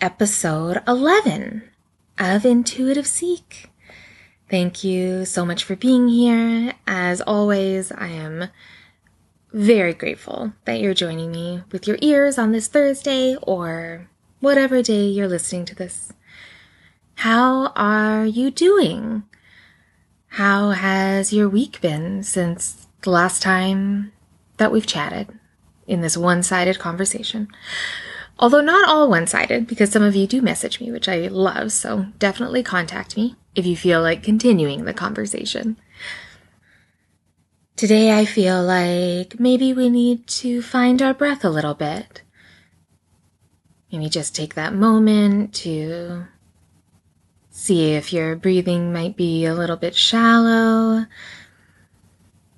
episode 11 of Intuitive Seek. Thank you so much for being here. As always, I am very grateful that you're joining me with your ears on this Thursday or whatever day you're listening to this. How are you doing? How has your week been since the last time that we've chatted in this one sided conversation? Although not all one sided, because some of you do message me, which I love, so definitely contact me if you feel like continuing the conversation. Today I feel like maybe we need to find our breath a little bit. Maybe just take that moment to see if your breathing might be a little bit shallow,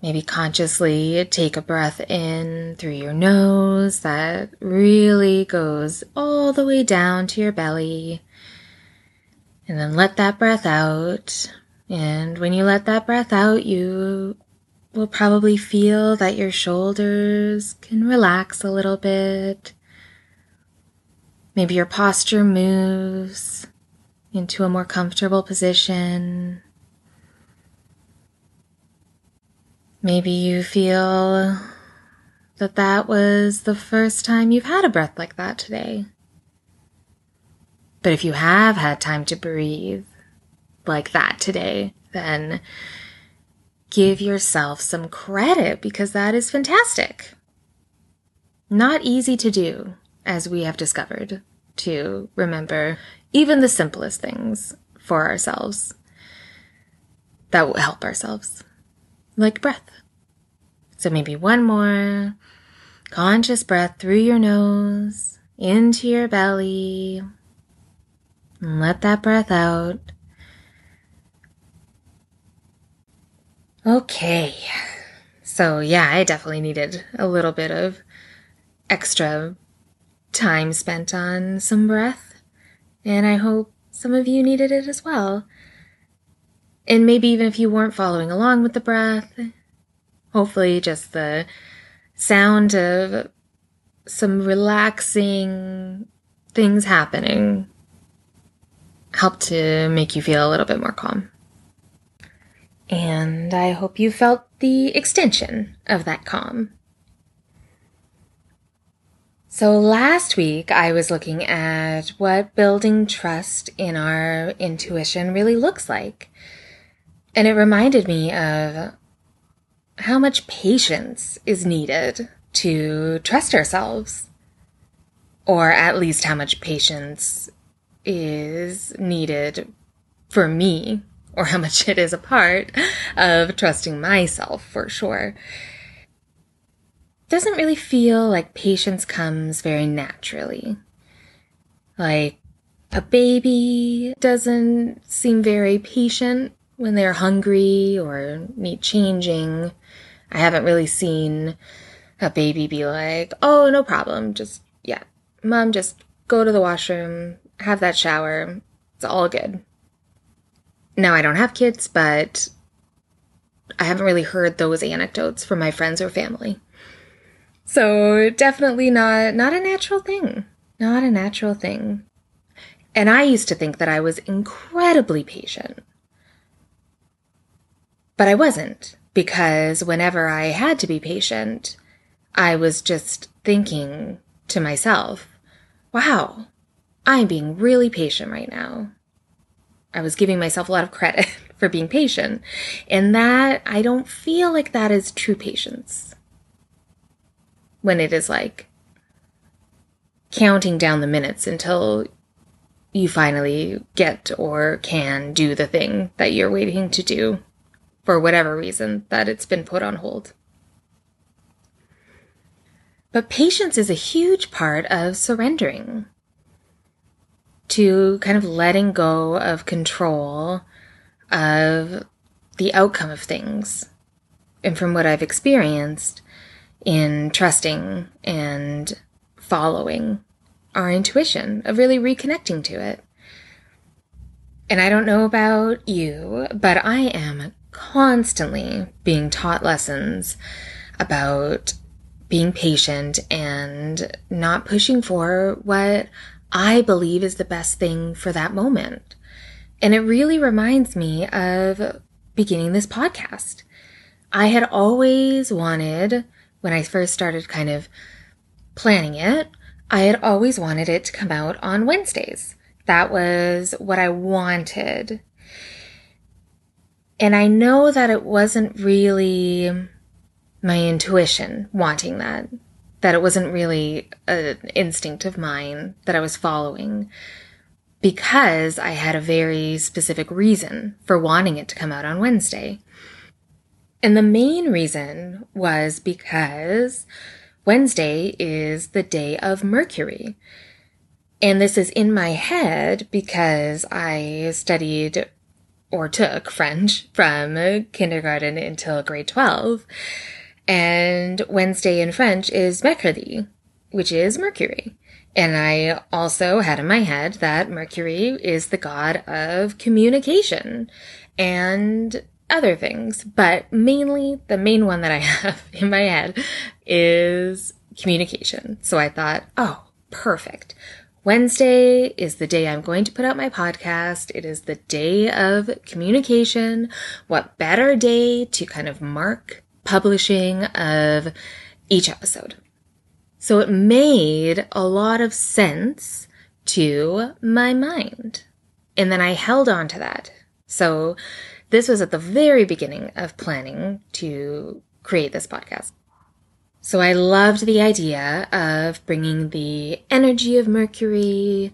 Maybe consciously take a breath in through your nose that really goes all the way down to your belly. And then let that breath out. And when you let that breath out, you will probably feel that your shoulders can relax a little bit. Maybe your posture moves into a more comfortable position. Maybe you feel that that was the first time you've had a breath like that today. But if you have had time to breathe like that today, then give yourself some credit because that is fantastic. Not easy to do, as we have discovered, to remember even the simplest things for ourselves that will help ourselves like breath. So maybe one more conscious breath through your nose into your belly. And let that breath out. Okay. So, yeah, I definitely needed a little bit of extra time spent on some breath. And I hope some of you needed it as well. And maybe even if you weren't following along with the breath, hopefully just the sound of some relaxing things happening help to make you feel a little bit more calm. And I hope you felt the extension of that calm. So last week I was looking at what building trust in our intuition really looks like. And it reminded me of how much patience is needed to trust ourselves. Or at least how much patience is needed for me, or how much it is a part of trusting myself for sure. Doesn't really feel like patience comes very naturally. Like a baby doesn't seem very patient when they're hungry or need changing. I haven't really seen a baby be like, oh, no problem. Just, yeah, mom, just go to the washroom, have that shower. It's all good. Now, I don't have kids, but I haven't really heard those anecdotes from my friends or family. So definitely not not a natural thing. Not a natural thing. And I used to think that I was incredibly patient. But I wasn't, because whenever I had to be patient, I was just thinking to myself, wow, I'm being really patient right now. I was giving myself a lot of credit for being patient. And that, I don't feel like that is true patience. When it is like counting down the minutes until you finally get or can do the thing that you're waiting to do for whatever reason that it's been put on hold. But patience is a huge part of surrendering. to kind of letting go of control of the outcome of things. And from what I've experienced in trusting and following our intuition, of really reconnecting to it. And I don't know about you, but I am constantly being taught lessons about being patient and not pushing for what I believe is the best thing for that moment. And it really reminds me of beginning this podcast. I had always wanted, when I first started kind of planning it, I had always wanted it to come out on Wednesdays. That was what I wanted. And I know that it wasn't really my intuition wanting that, that it wasn't really an instinct of mine that I was following because I had a very specific reason for wanting it to come out on Wednesday. And the main reason was because Wednesday is the day of Mercury. And this is in my head because I studied or took French from kindergarten until grade 12. And Wednesday in French is mercredi, which is Mercury. And I also had in my head that Mercury is the god of communication and other things, but mainly the main one that I have in my head is communication. So I thought, oh, perfect. Wednesday is the day I'm going to put out my podcast. It is the day of communication. What better day to kind of mark publishing of each episode? So it made a lot of sense to my mind. And then I held on to that. So this was at the very beginning of planning to create this podcast. So I loved the idea of bringing the energy of Mercury.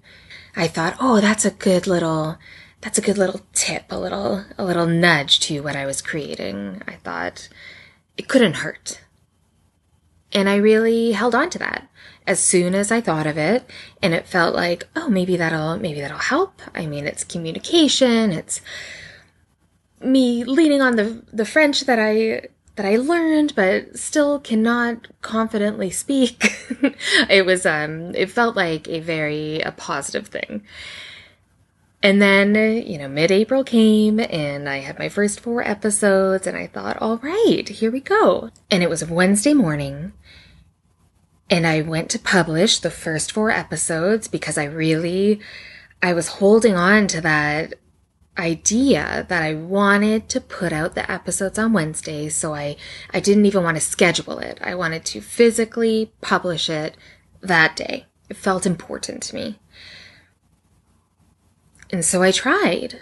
I thought, oh, that's a good little, that's a good little tip, a little, a little nudge to what I was creating. I thought it couldn't hurt. And I really held on to that as soon as I thought of it. And it felt like, oh, maybe that'll, maybe that'll help. I mean, it's communication. It's, me leaning on the the French that I that I learned, but still cannot confidently speak. it was um it felt like a very a positive thing. And then, you know, mid-April came and I had my first four episodes and I thought, all right, here we go. And it was Wednesday morning and I went to publish the first four episodes because I really, I was holding on to that idea that I wanted to put out the episodes on Wednesdays, so I, I didn't even want to schedule it. I wanted to physically publish it that day. It felt important to me. And so I tried.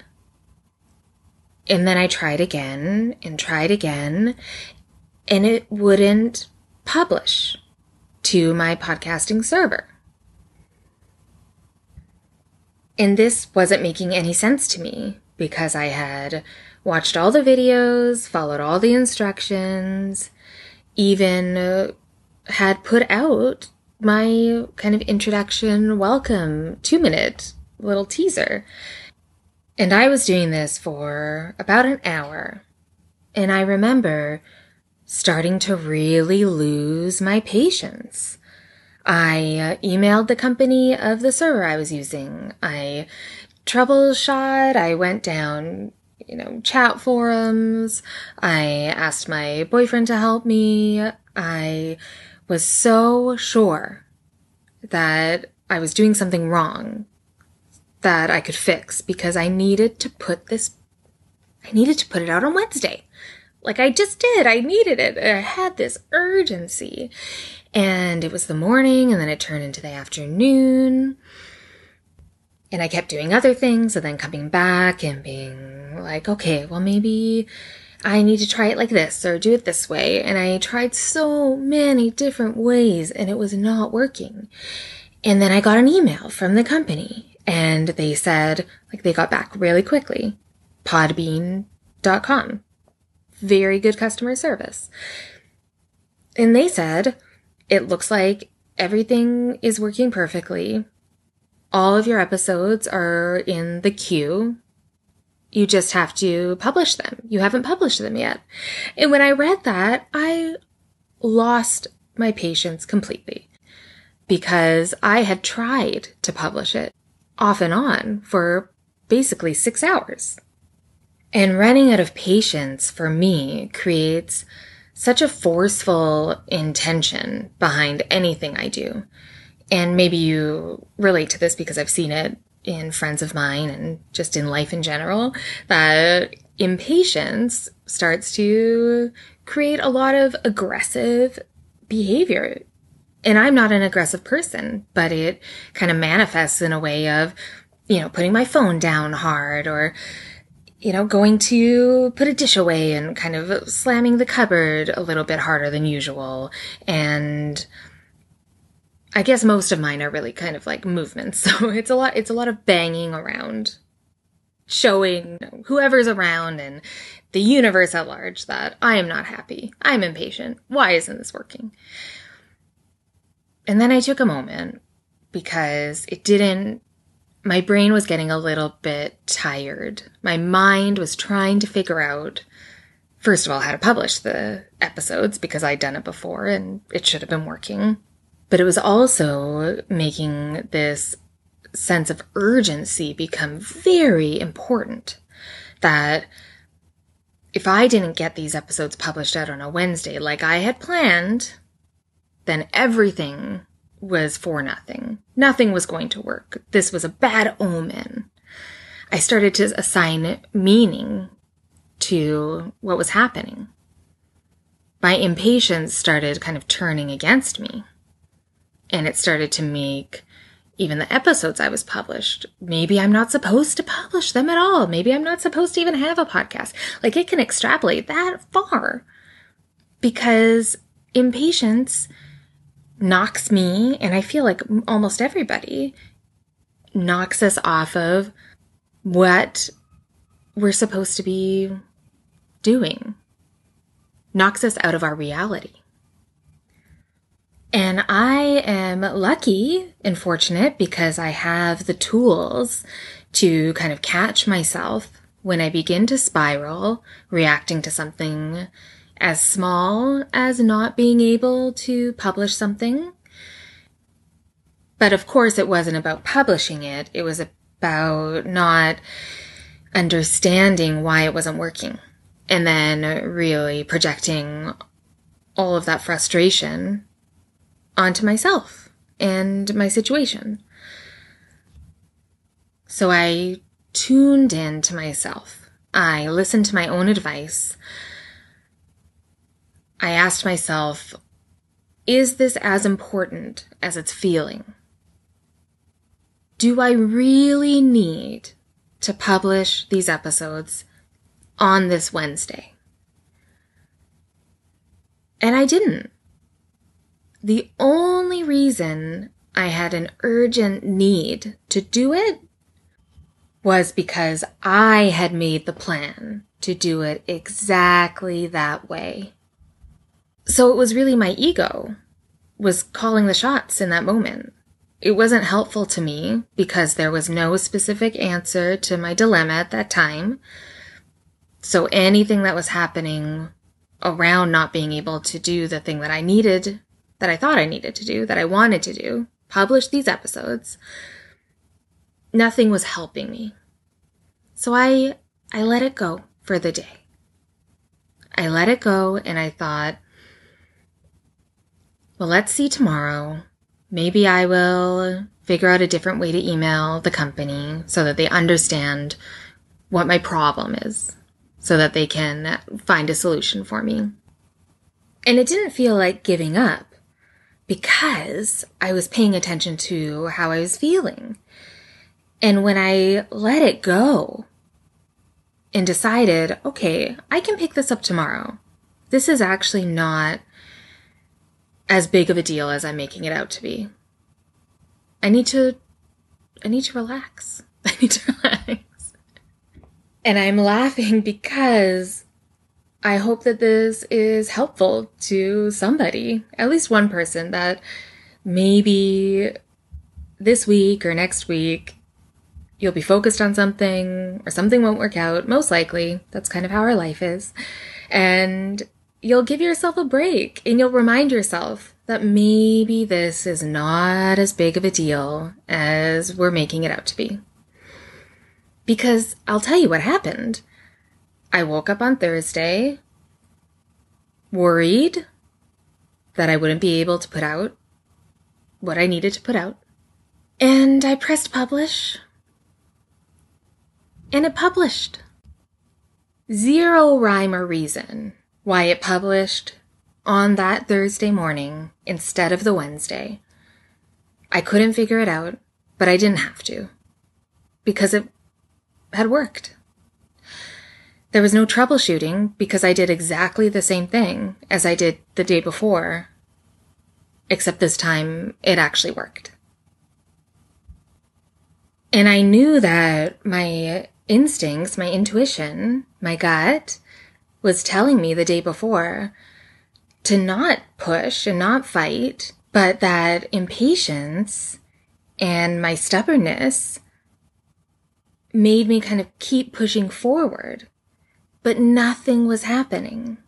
And then I tried again and tried again, and it wouldn't publish to my podcasting server. And this wasn't making any sense to me because I had watched all the videos, followed all the instructions, even uh, had put out my kind of introduction welcome two minute little teaser. And I was doing this for about an hour. And I remember starting to really lose my patience. I uh, emailed the company of the server I was using. I troubleshot. I went down, you know, chat forums. I asked my boyfriend to help me. I was so sure that I was doing something wrong that I could fix because I needed to put this, I needed to put it out on Wednesday. Like I just did. I needed it. I had this urgency. And it was the morning and then it turned into the afternoon. And I kept doing other things and then coming back and being like, okay, well, maybe I need to try it like this or do it this way. And I tried so many different ways and it was not working. And then I got an email from the company and they said, like, they got back really quickly. Podbean.com. Very good customer service. And they said, it looks like everything is working perfectly all of your episodes are in the queue. You just have to publish them. You haven't published them yet. And when I read that, I lost my patience completely because I had tried to publish it off and on for basically six hours. And running out of patience for me creates such a forceful intention behind anything I do. And maybe you relate to this because I've seen it in friends of mine and just in life in general that impatience starts to create a lot of aggressive behavior. And I'm not an aggressive person, but it kind of manifests in a way of, you know, putting my phone down hard or, you know, going to put a dish away and kind of slamming the cupboard a little bit harder than usual. And I guess most of mine are really kind of like movements. So it's a lot, it's a lot of banging around, showing whoever's around and the universe at large that I am not happy. I'm impatient. Why isn't this working? And then I took a moment because it didn't my brain was getting a little bit tired. My mind was trying to figure out, first of all, how to publish the episodes because I'd done it before and it should have been working. But it was also making this sense of urgency become very important. That if I didn't get these episodes published out on a Wednesday like I had planned, then everything was for nothing. Nothing was going to work. This was a bad omen. I started to assign meaning to what was happening. My impatience started kind of turning against me. And it started to make even the episodes I was published. Maybe I'm not supposed to publish them at all. Maybe I'm not supposed to even have a podcast. Like it can extrapolate that far because impatience knocks me, and I feel like almost everybody knocks us off of what we're supposed to be doing, knocks us out of our reality. And I am lucky and fortunate because I have the tools to kind of catch myself when I begin to spiral, reacting to something as small as not being able to publish something. But of course, it wasn't about publishing it. It was about not understanding why it wasn't working. And then really projecting all of that frustration onto myself and my situation. So I tuned in to myself. I listened to my own advice. I asked myself, is this as important as it's feeling? Do I really need to publish these episodes on this Wednesday? And I didn't. The only reason I had an urgent need to do it was because I had made the plan to do it exactly that way. So it was really my ego was calling the shots in that moment. It wasn't helpful to me because there was no specific answer to my dilemma at that time. So anything that was happening around not being able to do the thing that I needed, that I thought I needed to do, that I wanted to do, publish these episodes, nothing was helping me. So I, I let it go for the day. I let it go and I thought, well, let's see tomorrow. Maybe I will figure out a different way to email the company so that they understand what my problem is, so that they can find a solution for me. And it didn't feel like giving up because I was paying attention to how I was feeling. And when I let it go and decided, okay, I can pick this up tomorrow. This is actually not as big of a deal as I'm making it out to be. I need to I need to relax. I need to relax. And I'm laughing because I hope that this is helpful to somebody, at least one person that maybe this week or next week, you'll be focused on something or something won't work out, most likely. That's kind of how our life is. And you'll give yourself a break and you'll remind yourself that maybe this is not as big of a deal as we're making it out to be. Because I'll tell you what happened. I woke up on Thursday worried that I wouldn't be able to put out what I needed to put out. And I pressed publish. And it published. Zero rhyme or reason why it published on that Thursday morning instead of the Wednesday. I couldn't figure it out, but I didn't have to because it had worked. There was no troubleshooting because I did exactly the same thing as I did the day before, except this time it actually worked. And I knew that my instincts, my intuition, my gut was telling me the day before to not push and not fight, but that impatience and my stubbornness made me kind of keep pushing forward. But nothing was happening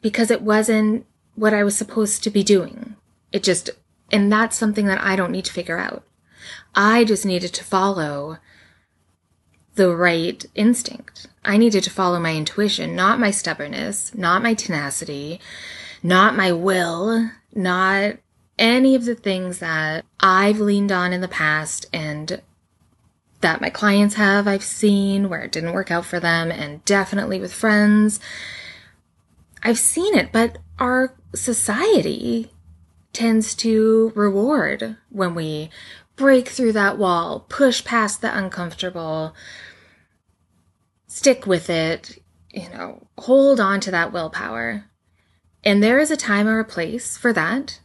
because it wasn't what I was supposed to be doing. It just, and that's something that I don't need to figure out. I just needed to follow the right instinct. I needed to follow my intuition, not my stubbornness, not my tenacity, not my will, not any of the things that I've leaned on in the past and that my clients have, I've seen where it didn't work out for them, and definitely with friends. I've seen it, but our society tends to reward when we break through that wall, push past the uncomfortable, stick with it, you know, hold on to that willpower. And there is a time or a place for that.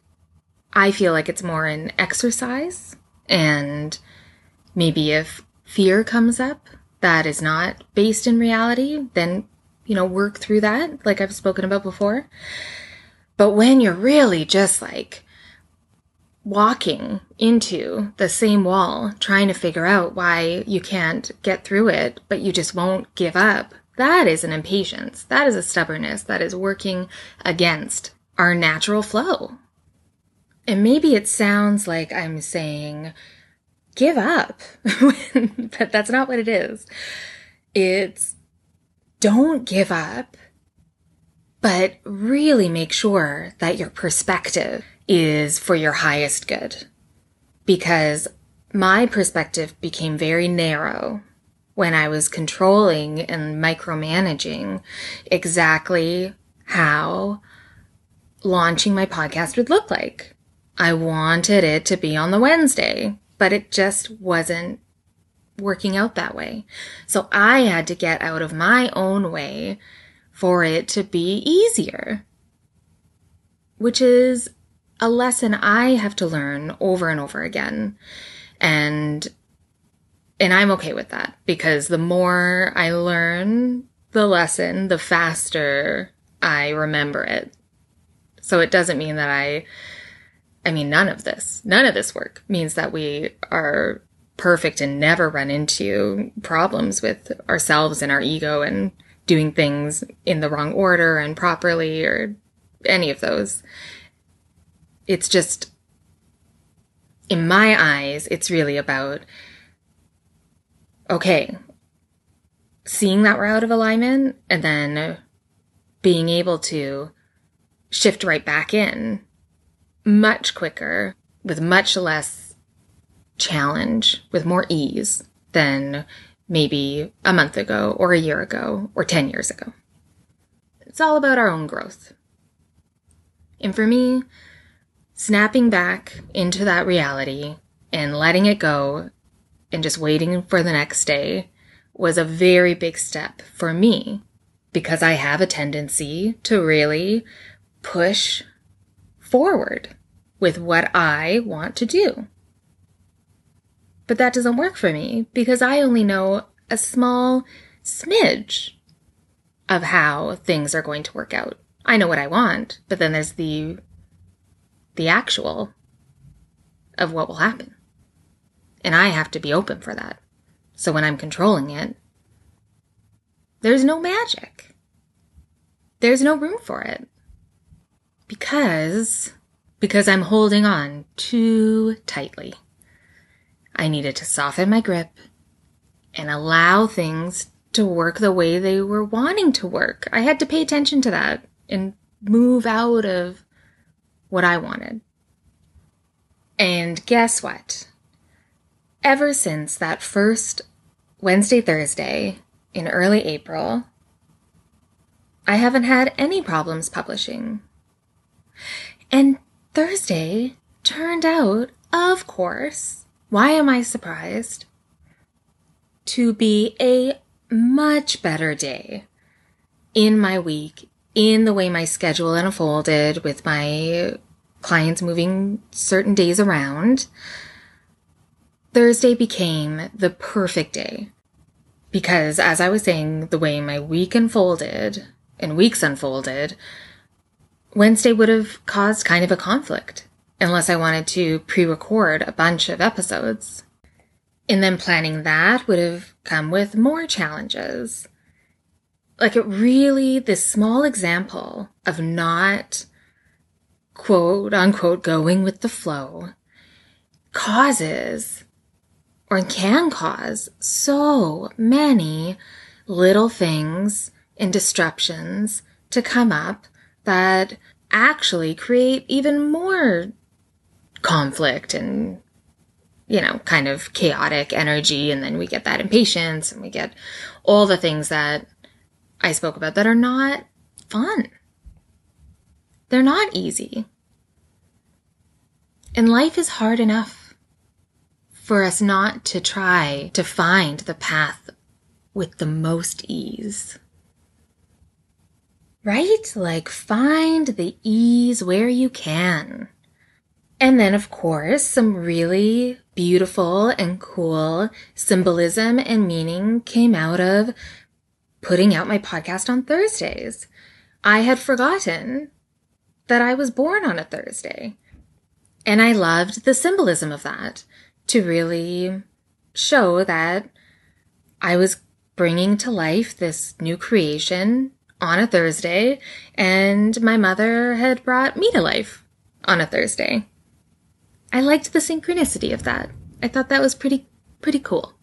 I feel like it's more in exercise and maybe if fear comes up that is not based in reality, then, you know, work through that like I've spoken about before. But when you're really just like walking into the same wall, trying to figure out why you can't get through it, but you just won't give up. That is an impatience. That is a stubbornness that is working against our natural flow. And maybe it sounds like I'm saying, give up, but that's not what it is. It's don't give up, but really make sure that your perspective is for your highest good. Because my perspective became very narrow when I was controlling and micromanaging exactly how launching my podcast would look like. I wanted it to be on the Wednesday, but it just wasn't working out that way. So I had to get out of my own way for it to be easier, which is a lesson I have to learn over and over again. And and I'm okay with that because the more I learn the lesson, the faster I remember it. So it doesn't mean that I I mean none of this, none of this work means that we are perfect and never run into problems with ourselves and our ego and doing things in the wrong order and properly or any of those. It's just, in my eyes, it's really about, okay, seeing that we're out of alignment and then being able to shift right back in much quicker with much less challenge, with more ease than maybe a month ago or a year ago or 10 years ago. It's all about our own growth. And for me, snapping back into that reality and letting it go and just waiting for the next day was a very big step for me because I have a tendency to really push forward with what I want to do. But that doesn't work for me because I only know a small smidge of how things are going to work out. I know what I want, but then there's the the actual of what will happen. and I have to be open for that. So when I'm controlling it, there's no magic. There's no room for it. Because, because I'm holding on too tightly. I needed to soften my grip and allow things to work the way they were wanting to work. I had to pay attention to that and move out of what I wanted. And guess what? Ever since that first Wednesday, Thursday in early April, I haven't had any problems publishing. And Thursday turned out, of course, why am I surprised? To be a much better day in my week, in the way my schedule unfolded with my clients moving certain days around. Thursday became the perfect day because as I was saying, the way my week unfolded and weeks unfolded, Wednesday would have caused kind of a conflict unless I wanted to pre-record a bunch of episodes. And then planning that would have come with more challenges. Like it really, this small example of not quote unquote going with the flow causes or can cause so many little things and disruptions to come up that actually create even more conflict and you know, kind of chaotic energy. And then we get that impatience and we get all the things that I spoke about that are not fun. They're not easy. And life is hard enough for us not to try to find the path with the most ease. Right? Like find the ease where you can. And then, of course, some really beautiful and cool symbolism and meaning came out of putting out my podcast on Thursdays. I had forgotten that I was born on a Thursday. And I loved the symbolism of that to really show that I was bringing to life this new creation on a Thursday and my mother had brought me to life on a Thursday. I liked the synchronicity of that. I thought that was pretty, pretty cool.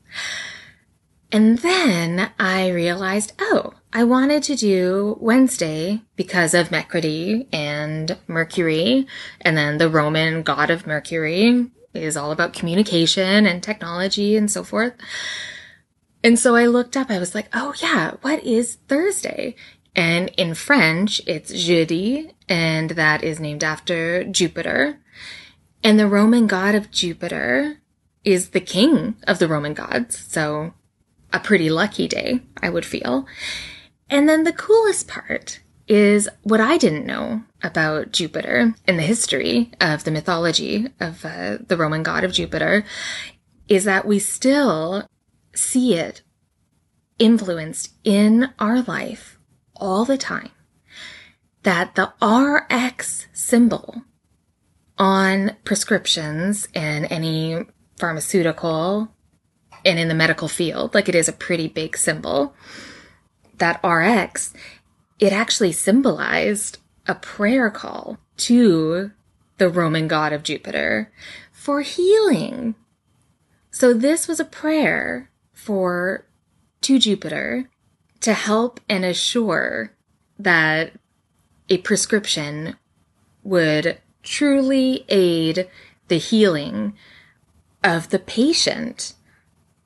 And then I realized, oh, I wanted to do Wednesday because of Mercury and Mercury. And then the Roman god of Mercury is all about communication and technology and so forth. And so I looked up, I was like, oh yeah, what is Thursday? And in French, it's jeudi, and that is named after Jupiter. And the Roman god of Jupiter is the king of the Roman gods. So a pretty lucky day, I would feel. And then the coolest part is what I didn't know about Jupiter in the history of the mythology of uh, the Roman god of Jupiter is that we still see it influenced in our life all the time. That the RX symbol on prescriptions in any pharmaceutical and in the medical field, like it is a pretty big symbol, that RX, it actually symbolized a prayer call to the Roman god of Jupiter for healing. So this was a prayer for to Jupiter to help and assure that a prescription would truly aid the healing of the patient,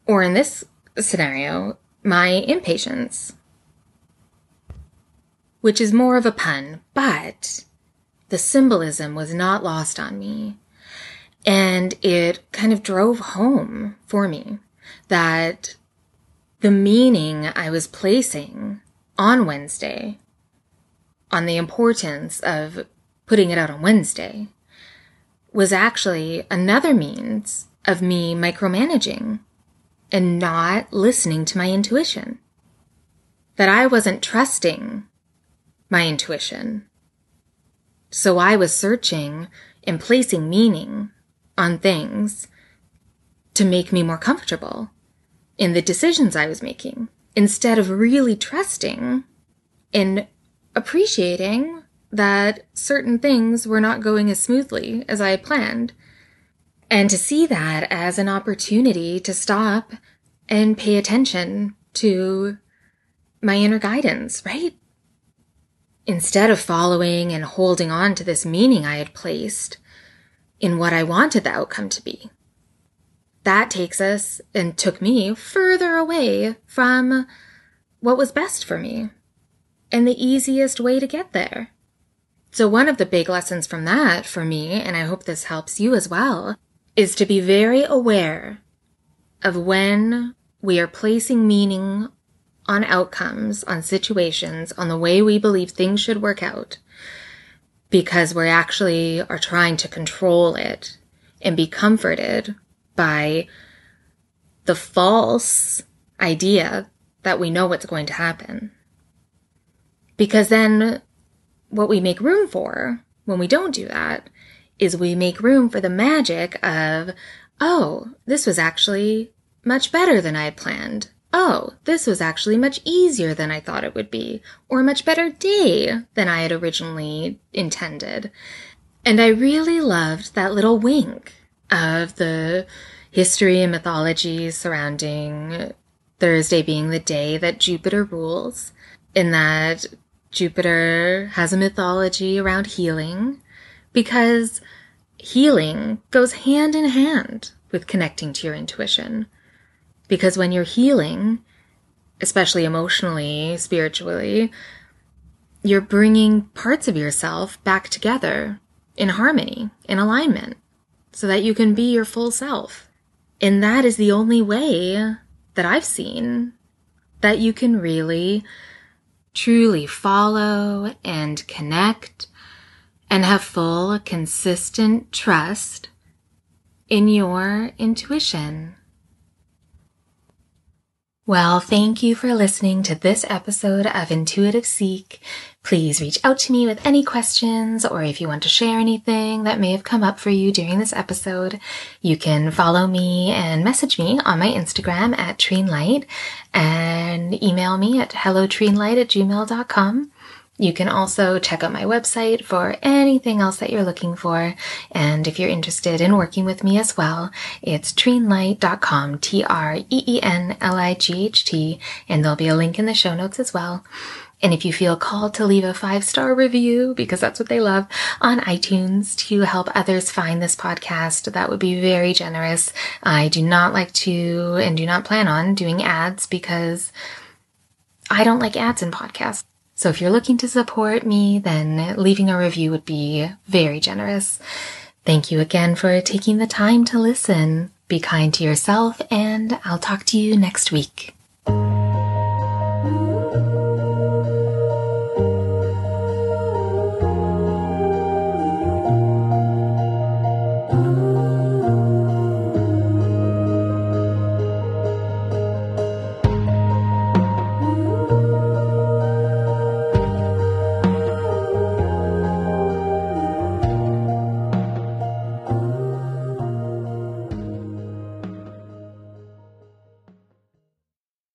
or in this scenario, my impatience. Which is more of a pun, but the symbolism was not lost on me. And it kind of drove home for me that the meaning I was placing on Wednesday, on the importance of putting it out on Wednesday was actually another means of me micromanaging and not listening to my intuition. That I wasn't trusting my intuition. So I was searching and placing meaning on things to make me more comfortable in the decisions I was making instead of really trusting and appreciating that certain things were not going as smoothly as I had planned. And to see that as an opportunity to stop and pay attention to my inner guidance, right? Instead of following and holding on to this meaning I had placed in what I wanted the outcome to be. That takes us and took me further away from what was best for me and the easiest way to get there. So one of the big lessons from that for me, and I hope this helps you as well, is to be very aware of when we are placing meaning on outcomes, on situations, on the way we believe things should work out, because we actually are trying to control it and be comforted by the false idea that we know what's going to happen. Because then what we make room for when we don't do that is we make room for the magic of, oh, this was actually much better than I had planned. Oh, this was actually much easier than I thought it would be, or a much better day than I had originally intended. And I really loved that little wink of the history and mythology surrounding Thursday being the day that Jupiter rules, in that Jupiter has a mythology around healing because healing goes hand in hand with connecting to your intuition. Because when you're healing, especially emotionally, spiritually, you're bringing parts of yourself back together in harmony, in alignment, so that you can be your full self. And that is the only way that I've seen that you can really truly follow and connect and have full, consistent trust in your intuition. Well, thank you for listening to this episode of Intuitive Seek. Please reach out to me with any questions or if you want to share anything that may have come up for you during this episode, you can follow me and message me on my Instagram at Treenlight and email me at hellotreenlight at gmail.com. You can also check out my website for anything else that you're looking for. And if you're interested in working with me as well, it's treenlight.com, T-R-E-E-N-L-I-G-H-T, and there'll be a link in the show notes as well. And if you feel called to leave a five star review, because that's what they love, on iTunes to help others find this podcast, that would be very generous. I do not like to and do not plan on doing ads because I don't like ads in podcasts. So if you're looking to support me, then leaving a review would be very generous. Thank you again for taking the time to listen. Be kind to yourself and I'll talk to you next week.